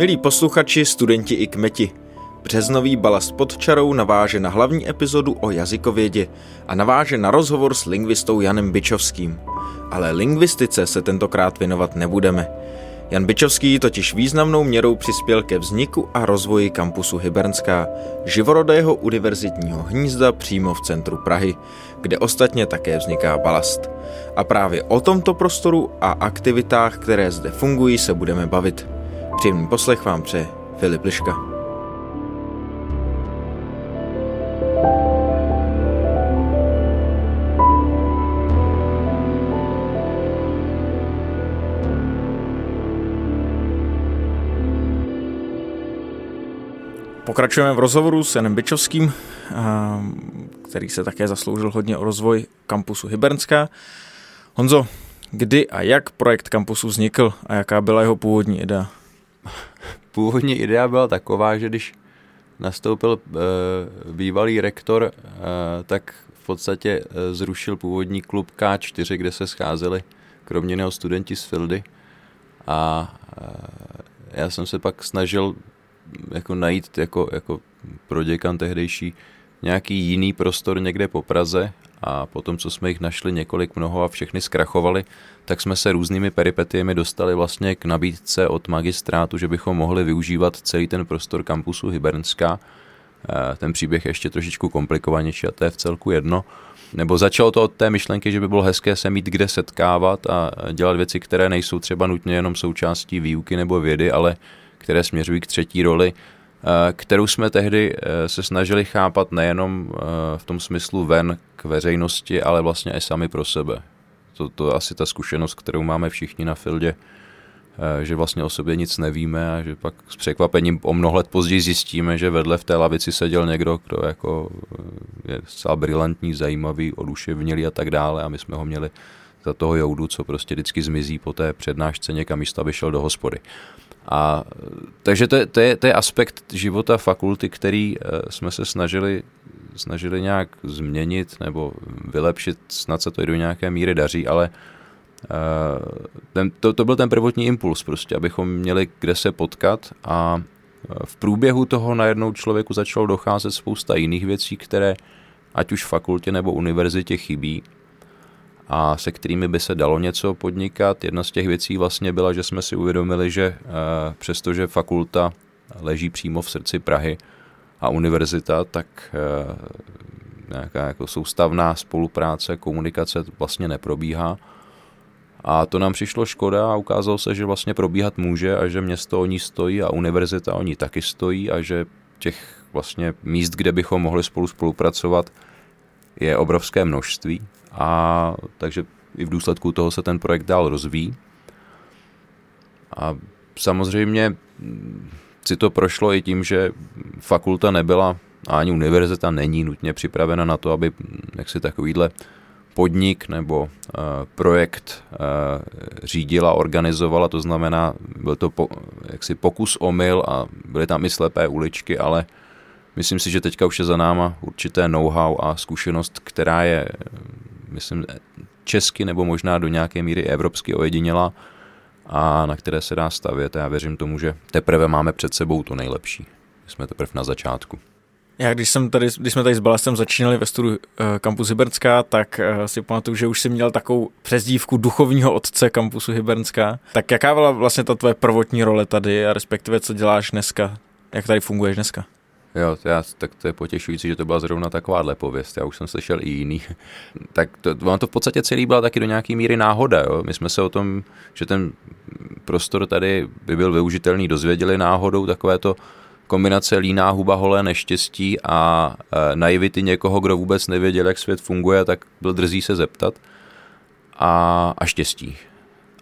Milí posluchači, studenti i kmeti, březnový balast pod čarou naváže na hlavní epizodu o jazykovědě a naváže na rozhovor s lingvistou Janem Byčovským. Ale lingvistice se tentokrát věnovat nebudeme. Jan Byčovský totiž významnou měrou přispěl ke vzniku a rozvoji kampusu Hybernská, živorodého univerzitního hnízda přímo v centru Prahy, kde ostatně také vzniká balast. A právě o tomto prostoru a aktivitách, které zde fungují, se budeme bavit. Příjemný poslech vám přeje Filip Liška. Pokračujeme v rozhovoru s Janem Byčovským, který se také zasloužil hodně o rozvoj kampusu Hybernská. Honzo, kdy a jak projekt kampusu vznikl a jaká byla jeho původní idea? Původní idea byla taková, že když nastoupil e, bývalý rektor, e, tak v podstatě e, zrušil původní klub K4, kde se scházeli kromě něho studenti z Fildy. A e, já jsem se pak snažil jako najít jako, jako pro děkan tehdejší nějaký jiný prostor někde po Praze a potom, co jsme jich našli několik mnoho a všechny zkrachovali, tak jsme se různými peripetiemi dostali vlastně k nabídce od magistrátu, že bychom mohli využívat celý ten prostor kampusu Hybernská. Eh, ten příběh je ještě trošičku komplikovanější a to je v celku jedno. Nebo začalo to od té myšlenky, že by bylo hezké se mít kde setkávat a dělat věci, které nejsou třeba nutně jenom součástí výuky nebo vědy, ale které směřují k třetí roli, kterou jsme tehdy eh, se snažili chápat nejenom eh, v tom smyslu ven k veřejnosti, ale vlastně i sami pro sebe. To, je asi ta zkušenost, kterou máme všichni na Fildě, že vlastně o sobě nic nevíme a že pak s překvapením o mnoho let později zjistíme, že vedle v té lavici seděl někdo, kdo jako je zcela brilantní, zajímavý, oduševnělý a tak dále a my jsme ho měli za toho joudu, co prostě vždycky zmizí po té přednášce někam místo, aby šel do hospody. A, takže to je, to, je, to je aspekt života fakulty, který uh, jsme se snažili, snažili nějak změnit nebo vylepšit, snad se to i do nějaké míry daří, ale uh, ten, to, to byl ten prvotní impuls prostě, abychom měli kde se potkat. A v průběhu toho najednou člověku začalo docházet spousta jiných věcí, které ať už fakultě nebo univerzitě chybí a se kterými by se dalo něco podnikat. Jedna z těch věcí vlastně byla, že jsme si uvědomili, že eh, přestože fakulta leží přímo v srdci Prahy a univerzita, tak eh, nějaká jako soustavná spolupráce, komunikace vlastně neprobíhá. A to nám přišlo škoda a ukázalo se, že vlastně probíhat může a že město o ní stojí a univerzita o ní taky stojí a že těch vlastně míst, kde bychom mohli spolu spolupracovat, je obrovské množství a takže i v důsledku toho se ten projekt dál rozvíjí. A samozřejmě mm, si to prošlo i tím, že fakulta nebyla a ani univerzita není nutně připravena na to, aby mm, jaksi takovýhle podnik nebo uh, projekt uh, řídila, organizovala, to znamená, byl to po, jaksi pokus omyl a byly tam i slepé uličky, ale myslím si, že teďka už je za náma určité know-how a zkušenost, která je myslím, česky nebo možná do nějaké míry evropsky ojediněla a na které se dá stavět. Já věřím tomu, že teprve máme před sebou to nejlepší. Jsme teprve na začátku. Já když, jsem tady, když jsme tady s Balastem začínali ve studiu uh, Hybernská, tak uh, si pamatuju, že už jsi měl takovou přezdívku duchovního otce Campusu Hybernská. Tak jaká byla vlastně ta tvoje prvotní role tady a respektive co děláš dneska? Jak tady funguješ dneska? Jo, to já, tak to je potěšující, že to byla zrovna takováhle pověst. Já už jsem slyšel i jiný. tak to, ono to v podstatě celý byla taky do nějaký míry náhoda. Jo? My jsme se o tom, že ten prostor tady by byl využitelný, dozvěděli náhodou takové to kombinace líná huba, holé neštěstí a e, naivity někoho, kdo vůbec nevěděl, jak svět funguje, tak byl drzí se zeptat a, a štěstí.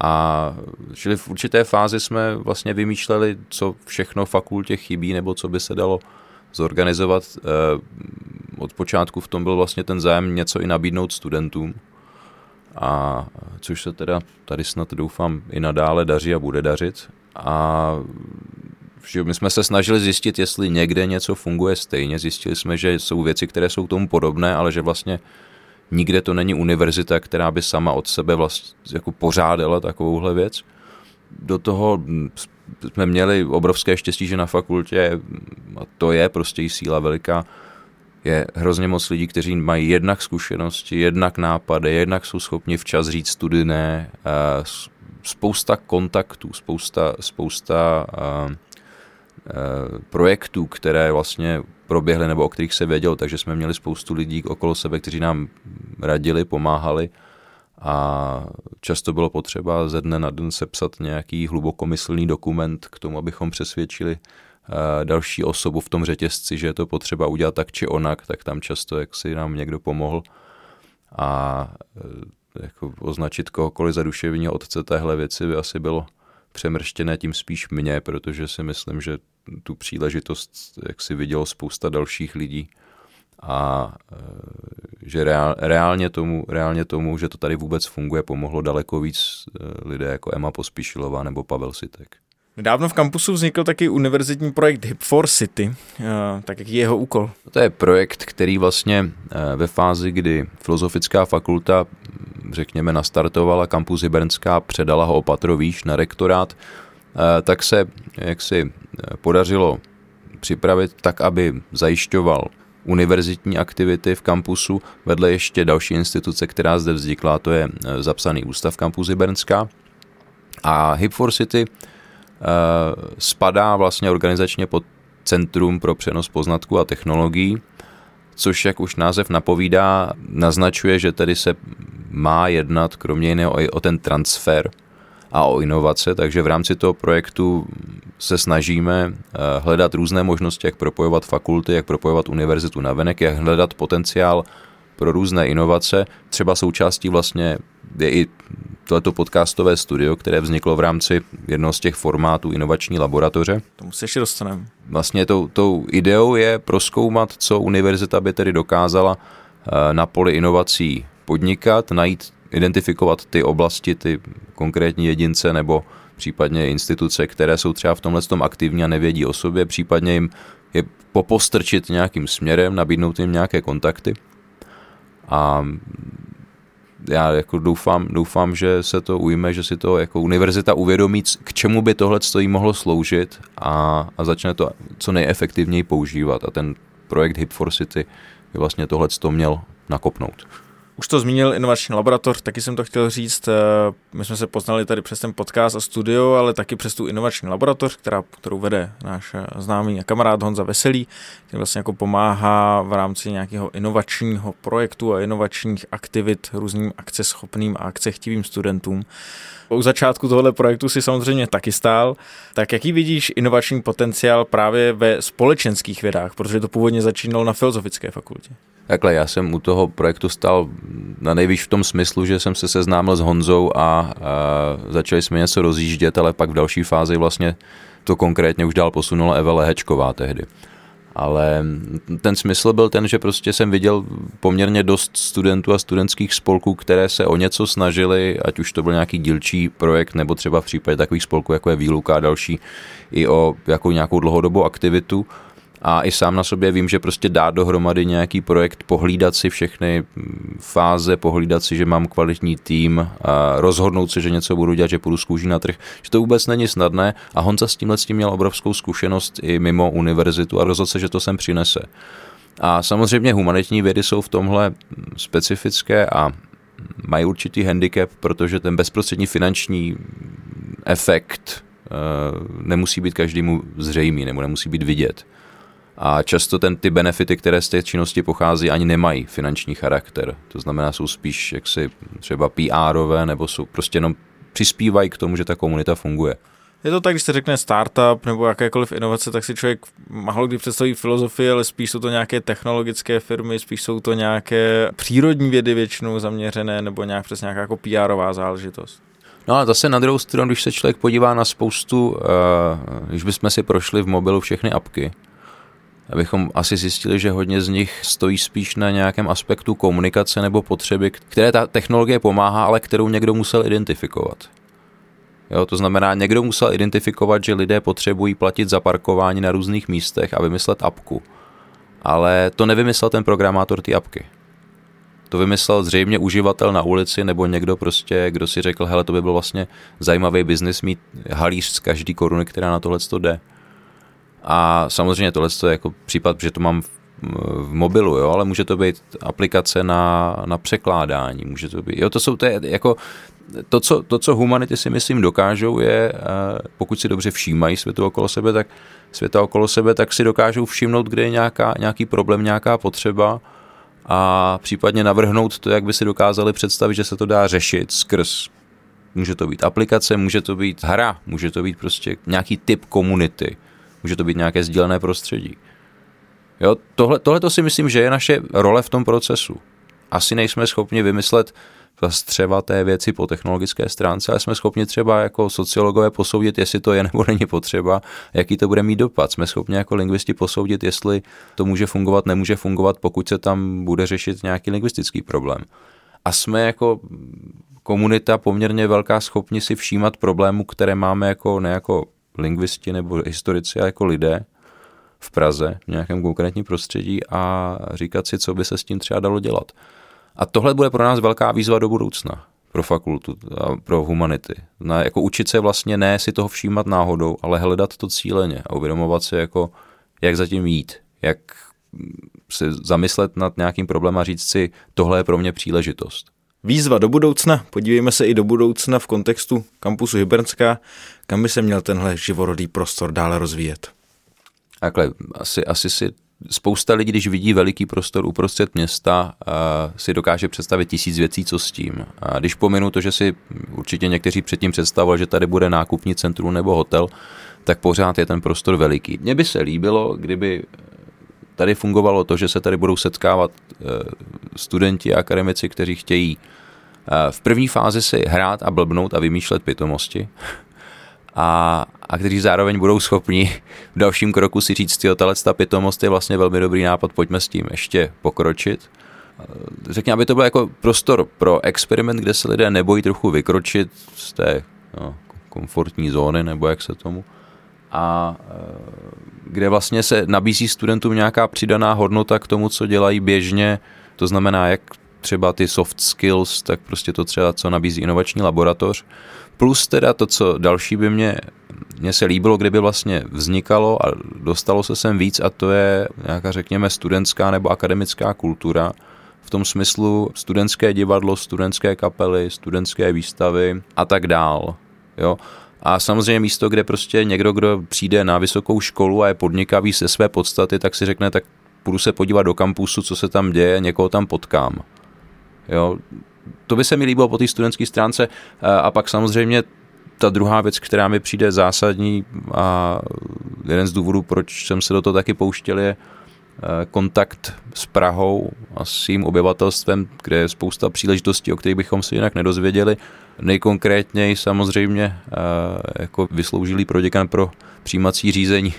A čili v určité fázi jsme vlastně vymýšleli, co všechno fakultě chybí, nebo co by se dalo zorganizovat. Eh, od počátku v tom byl vlastně ten zájem něco i nabídnout studentům, a což se teda tady snad doufám i nadále daří a bude dařit. A že my jsme se snažili zjistit, jestli někde něco funguje stejně. Zjistili jsme, že jsou věci, které jsou tomu podobné, ale že vlastně nikde to není univerzita, která by sama od sebe vlastně jako pořádala takovouhle věc. Do toho jsme měli obrovské štěstí, že na fakultě, a to je prostě i síla veliká, je hrozně moc lidí, kteří mají jednak zkušenosti, jednak nápady, jednak jsou schopni včas říct study ne, spousta kontaktů, spousta, spousta projektů, které vlastně proběhly nebo o kterých se vědělo, takže jsme měli spoustu lidí okolo sebe, kteří nám radili, pomáhali a často bylo potřeba ze dne na den sepsat nějaký hlubokomyslný dokument k tomu, abychom přesvědčili eh, další osobu v tom řetězci, že je to potřeba udělat tak či onak, tak tam často jak si nám někdo pomohl. A eh, jako označit kohokoliv za duševního otce téhle věci by asi bylo přemrštěné tím spíš mě, protože si myslím, že tu příležitost, jak si vidělo spousta dalších lidí, a e, že reál, reálně, tomu, reálně tomu, že to tady vůbec funguje, pomohlo daleko víc e, lidé jako Emma Pospíšilová nebo Pavel Sitek. Nedávno v kampusu vznikl taky univerzitní projekt Hip for City. E, tak jaký je jeho úkol? To je projekt, který vlastně ve fázi, kdy Filozofická fakulta, řekněme, nastartovala kampus Hybernská, předala ho opatrovíš na rektorát, tak se jaksi podařilo připravit tak, aby zajišťoval univerzitní aktivity v kampusu, vedle ještě další instituce, která zde vznikla, to je e, zapsaný ústav kampusy Bernská. A Hip for City uh, spadá vlastně organizačně pod Centrum pro přenos poznatků a technologií, což, jak už název napovídá, naznačuje, že tedy se má jednat kromě jiného i o ten transfer a o inovace, takže v rámci toho projektu se snažíme eh, hledat různé možnosti, jak propojovat fakulty, jak propojovat univerzitu na venek, jak hledat potenciál pro různé inovace. Třeba součástí vlastně je i tohleto podcastové studio, které vzniklo v rámci jednoho z těch formátů inovační laboratoře. Tomu se ještě dostaneme. Vlastně tou, tou ideou je proskoumat, co univerzita by tedy dokázala eh, na poli inovací podnikat, najít identifikovat ty oblasti, ty konkrétní jedince nebo případně instituce, které jsou třeba v tomhle tom aktivní a nevědí o sobě, případně jim je popostrčit nějakým směrem, nabídnout jim nějaké kontakty. A já jako doufám, doufám, že se to ujme, že si to jako univerzita uvědomí, k čemu by tohle jí mohlo sloužit a, a začne to co nejefektivněji používat. A ten projekt Hip for City by vlastně tohle měl nakopnout. Už to zmínil inovační laboratoř, taky jsem to chtěl říct. Eh, my jsme se poznali tady přes ten podcast a studio, ale taky přes tu inovační laboratoř, která, kterou vede náš eh, známý a kamarád Honza Veselý, který vlastně jako pomáhá v rámci nějakého inovačního projektu a inovačních aktivit různým akceschopným a akcechtivým studentům. U začátku tohoto projektu si samozřejmě taky stál. Tak jaký vidíš inovační potenciál právě ve společenských vědách, protože to původně začínalo na Filozofické fakultě? Takhle, já jsem u toho projektu stal na nejvíc v tom smyslu, že jsem se seznámil s Honzou a, a začali jsme něco rozjíždět, ale pak v další fázi vlastně to konkrétně už dál posunula Eva Lehečková tehdy. Ale ten smysl byl ten, že prostě jsem viděl poměrně dost studentů a studentských spolků, které se o něco snažili, ať už to byl nějaký dílčí projekt, nebo třeba v případě takových spolků, jako je Výluka a další, i o jakou nějakou dlouhodobou aktivitu a i sám na sobě vím, že prostě dát dohromady nějaký projekt, pohlídat si všechny fáze, pohlídat si, že mám kvalitní tým, a rozhodnout se, že něco budu dělat, že půjdu z kůží na trh, že to vůbec není snadné a Honza s tímhle s tím měl obrovskou zkušenost i mimo univerzitu a rozhodl se, že to sem přinese. A samozřejmě humanitní vědy jsou v tomhle specifické a mají určitý handicap, protože ten bezprostřední finanční efekt eh, nemusí být každému zřejmý nebo nemusí být vidět a často ten, ty benefity, které z té činnosti pochází, ani nemají finanční charakter. To znamená, jsou spíš jaksi třeba PRové nebo jsou prostě jenom přispívají k tomu, že ta komunita funguje. Je to tak, když se řekne startup nebo jakékoliv inovace, tak si člověk málo kdy představí filozofii, ale spíš jsou to nějaké technologické firmy, spíš jsou to nějaké přírodní vědy většinou zaměřené nebo nějak přes nějaká jako PRová záležitost. No a zase na druhou stranu, když se člověk podívá na spoustu, uh, když bychom si prošli v mobilu všechny apky, abychom asi zjistili, že hodně z nich stojí spíš na nějakém aspektu komunikace nebo potřeby, které ta technologie pomáhá, ale kterou někdo musel identifikovat. Jo, to znamená, někdo musel identifikovat, že lidé potřebují platit za parkování na různých místech a vymyslet apku. Ale to nevymyslel ten programátor ty apky. To vymyslel zřejmě uživatel na ulici nebo někdo prostě, kdo si řekl, hele, to by byl vlastně zajímavý biznis mít halíř z každý koruny, která na tohle to jde. A samozřejmě tohle je jako případ, že to mám v, v mobilu, jo, ale může to být aplikace na, na překládání, může to být, jo, to jsou, to je, jako, to co, to, co humanity si myslím dokážou, je, eh, pokud si dobře všímají světu okolo sebe, tak světa okolo sebe, tak si dokážou všimnout, kde je nějaká, nějaký problém, nějaká potřeba a případně navrhnout to, jak by si dokázali představit, že se to dá řešit skrz Může to být aplikace, může to být hra, může to být prostě nějaký typ komunity, může to být nějaké sdílené prostředí. Jo, tohle, tohle to si myslím, že je naše role v tom procesu. Asi nejsme schopni vymyslet třeba té věci po technologické stránce, ale jsme schopni třeba jako sociologové posoudit, jestli to je nebo není potřeba, jaký to bude mít dopad. Jsme schopni jako lingvisti posoudit, jestli to může fungovat, nemůže fungovat, pokud se tam bude řešit nějaký lingvistický problém. A jsme jako komunita poměrně velká schopni si všímat problémů, které máme jako ne jako lingvisti nebo historici, ale jako lidé v Praze, v nějakém konkrétním prostředí a říkat si, co by se s tím třeba dalo dělat. A tohle bude pro nás velká výzva do budoucna, pro fakultu a pro humanity. Na, jako učit se vlastně ne si toho všímat náhodou, ale hledat to cíleně a uvědomovat si, jako, jak zatím jít, jak se zamyslet nad nějakým problémem a říct si, tohle je pro mě příležitost. Výzva do budoucna, podívejme se i do budoucna v kontextu kampusu Hybernská, kam by se měl tenhle živorodý prostor dále rozvíjet. Takhle, asi, asi si spousta lidí, když vidí veliký prostor uprostřed města, si dokáže představit tisíc věcí, co s tím. A když pominu to, že si určitě někteří předtím představovali, že tady bude nákupní centrum nebo hotel, tak pořád je ten prostor veliký. Mně by se líbilo, kdyby tady fungovalo to, že se tady budou setkávat e, studenti a akademici, kteří chtějí e, v první fázi si hrát a blbnout a vymýšlet pitomosti a, a kteří zároveň budou schopni v dalším kroku si říct, jo, tahle ta pitomost je vlastně velmi dobrý nápad, pojďme s tím ještě pokročit. Řekněme, aby to byl jako prostor pro experiment, kde se lidé nebojí trochu vykročit z té no, komfortní zóny, nebo jak se tomu, a e, kde vlastně se nabízí studentům nějaká přidaná hodnota k tomu, co dělají běžně, to znamená jak třeba ty soft skills, tak prostě to třeba, co nabízí inovační laboratoř, Plus teda to, co další by mě, mě se líbilo, kdyby vlastně vznikalo a dostalo se sem víc a to je nějaká, řekněme, studentská nebo akademická kultura, v tom smyslu studentské divadlo, studentské kapely, studentské výstavy a tak dál. Jo? A samozřejmě místo, kde prostě někdo, kdo přijde na vysokou školu a je podnikavý se své podstaty, tak si řekne, tak půjdu se podívat do kampusu, co se tam děje, někoho tam potkám. Jo? to by se mi líbilo po té studentské stránce a pak samozřejmě ta druhá věc, která mi přijde zásadní a jeden z důvodů, proč jsem se do toho taky pouštěl, je kontakt s Prahou a s jejím obyvatelstvem, kde je spousta příležitostí, o kterých bychom si jinak nedozvěděli. Nejkonkrétněji samozřejmě e, jako vysloužilý proděkan pro přijímací řízení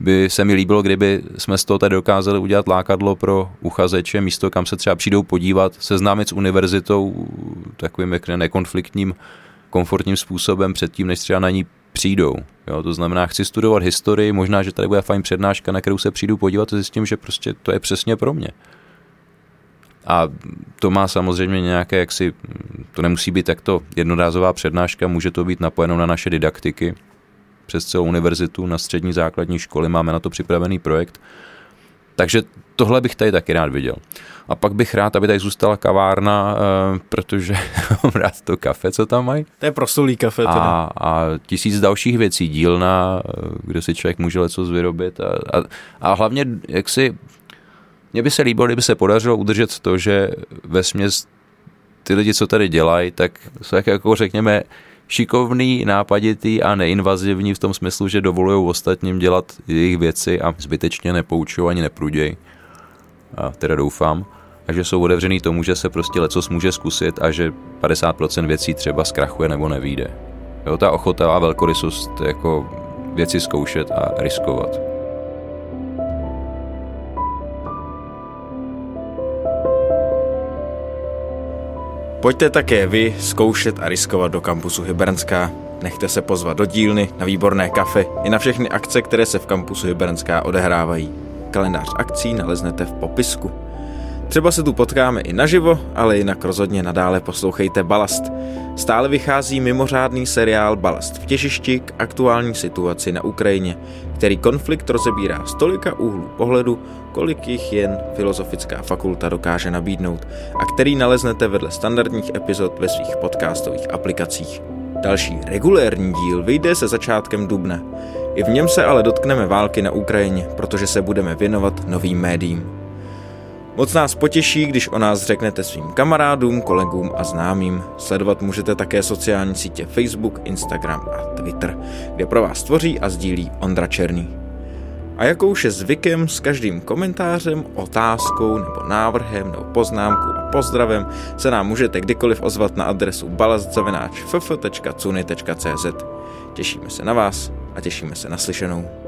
by se mi líbilo, kdyby jsme z toho tady dokázali udělat lákadlo pro uchazeče, místo kam se třeba přijdou podívat, seznámit s univerzitou takovým jak nekonfliktním, komfortním způsobem předtím, než třeba na ní přijdou. Jo, to znamená, chci studovat historii, možná, že tady bude fajn přednáška, na kterou se přijdu podívat a zjistím, že prostě to je přesně pro mě. A to má samozřejmě nějaké, jaksi, to nemusí být takto jednorázová přednáška, může to být napojeno na naše didaktiky, přes celou univerzitu na střední základní školy, máme na to připravený projekt. Takže tohle bych tady taky rád viděl. A pak bych rád, aby tady zůstala kavárna, eh, protože mám rád to kafe, co tam mají. To je prostolý kafe. A, a tisíc dalších věcí, dílna, eh, kde si člověk může něco vyrobit. A, a, a hlavně, jak si, mně by se líbilo, kdyby se podařilo udržet to, že ve směs ty lidi, co tady dělají, tak jsou jak jako řekněme šikovný, nápaditý a neinvazivní v tom smyslu, že dovolují ostatním dělat jejich věci a zbytečně nepoučují ani nepruděj. A teda doufám. A že jsou otevřený tomu, že se prostě lecos může zkusit a že 50% věcí třeba zkrachuje nebo nevíde. Jo, ta ochota a velkorysost jako věci zkoušet a riskovat. Pojďte také vy zkoušet a riskovat do kampusu Hybernská. Nechte se pozvat do dílny, na výborné kafe i na všechny akce, které se v kampusu Hybernská odehrávají. Kalendář akcí naleznete v popisku. Třeba se tu potkáme i naživo, ale jinak rozhodně nadále poslouchejte Balast. Stále vychází mimořádný seriál Balast v těžišti k aktuální situaci na Ukrajině, který konflikt rozebírá z tolika úhlů pohledu, kolik jich jen Filozofická fakulta dokáže nabídnout a který naleznete vedle standardních epizod ve svých podcastových aplikacích. Další regulérní díl vyjde se začátkem dubna. I v něm se ale dotkneme války na Ukrajině, protože se budeme věnovat novým médiím. Moc nás potěší, když o nás řeknete svým kamarádům, kolegům a známým. Sledovat můžete také sociální sítě Facebook, Instagram a Twitter, kde pro vás tvoří a sdílí Ondra Černý. A jakou je zvykem s každým komentářem, otázkou nebo návrhem nebo poznámkou a pozdravem se nám můžete kdykoliv ozvat na adresu balastzavináč.ff.cuny.cz Těšíme se na vás a těšíme se na slyšenou.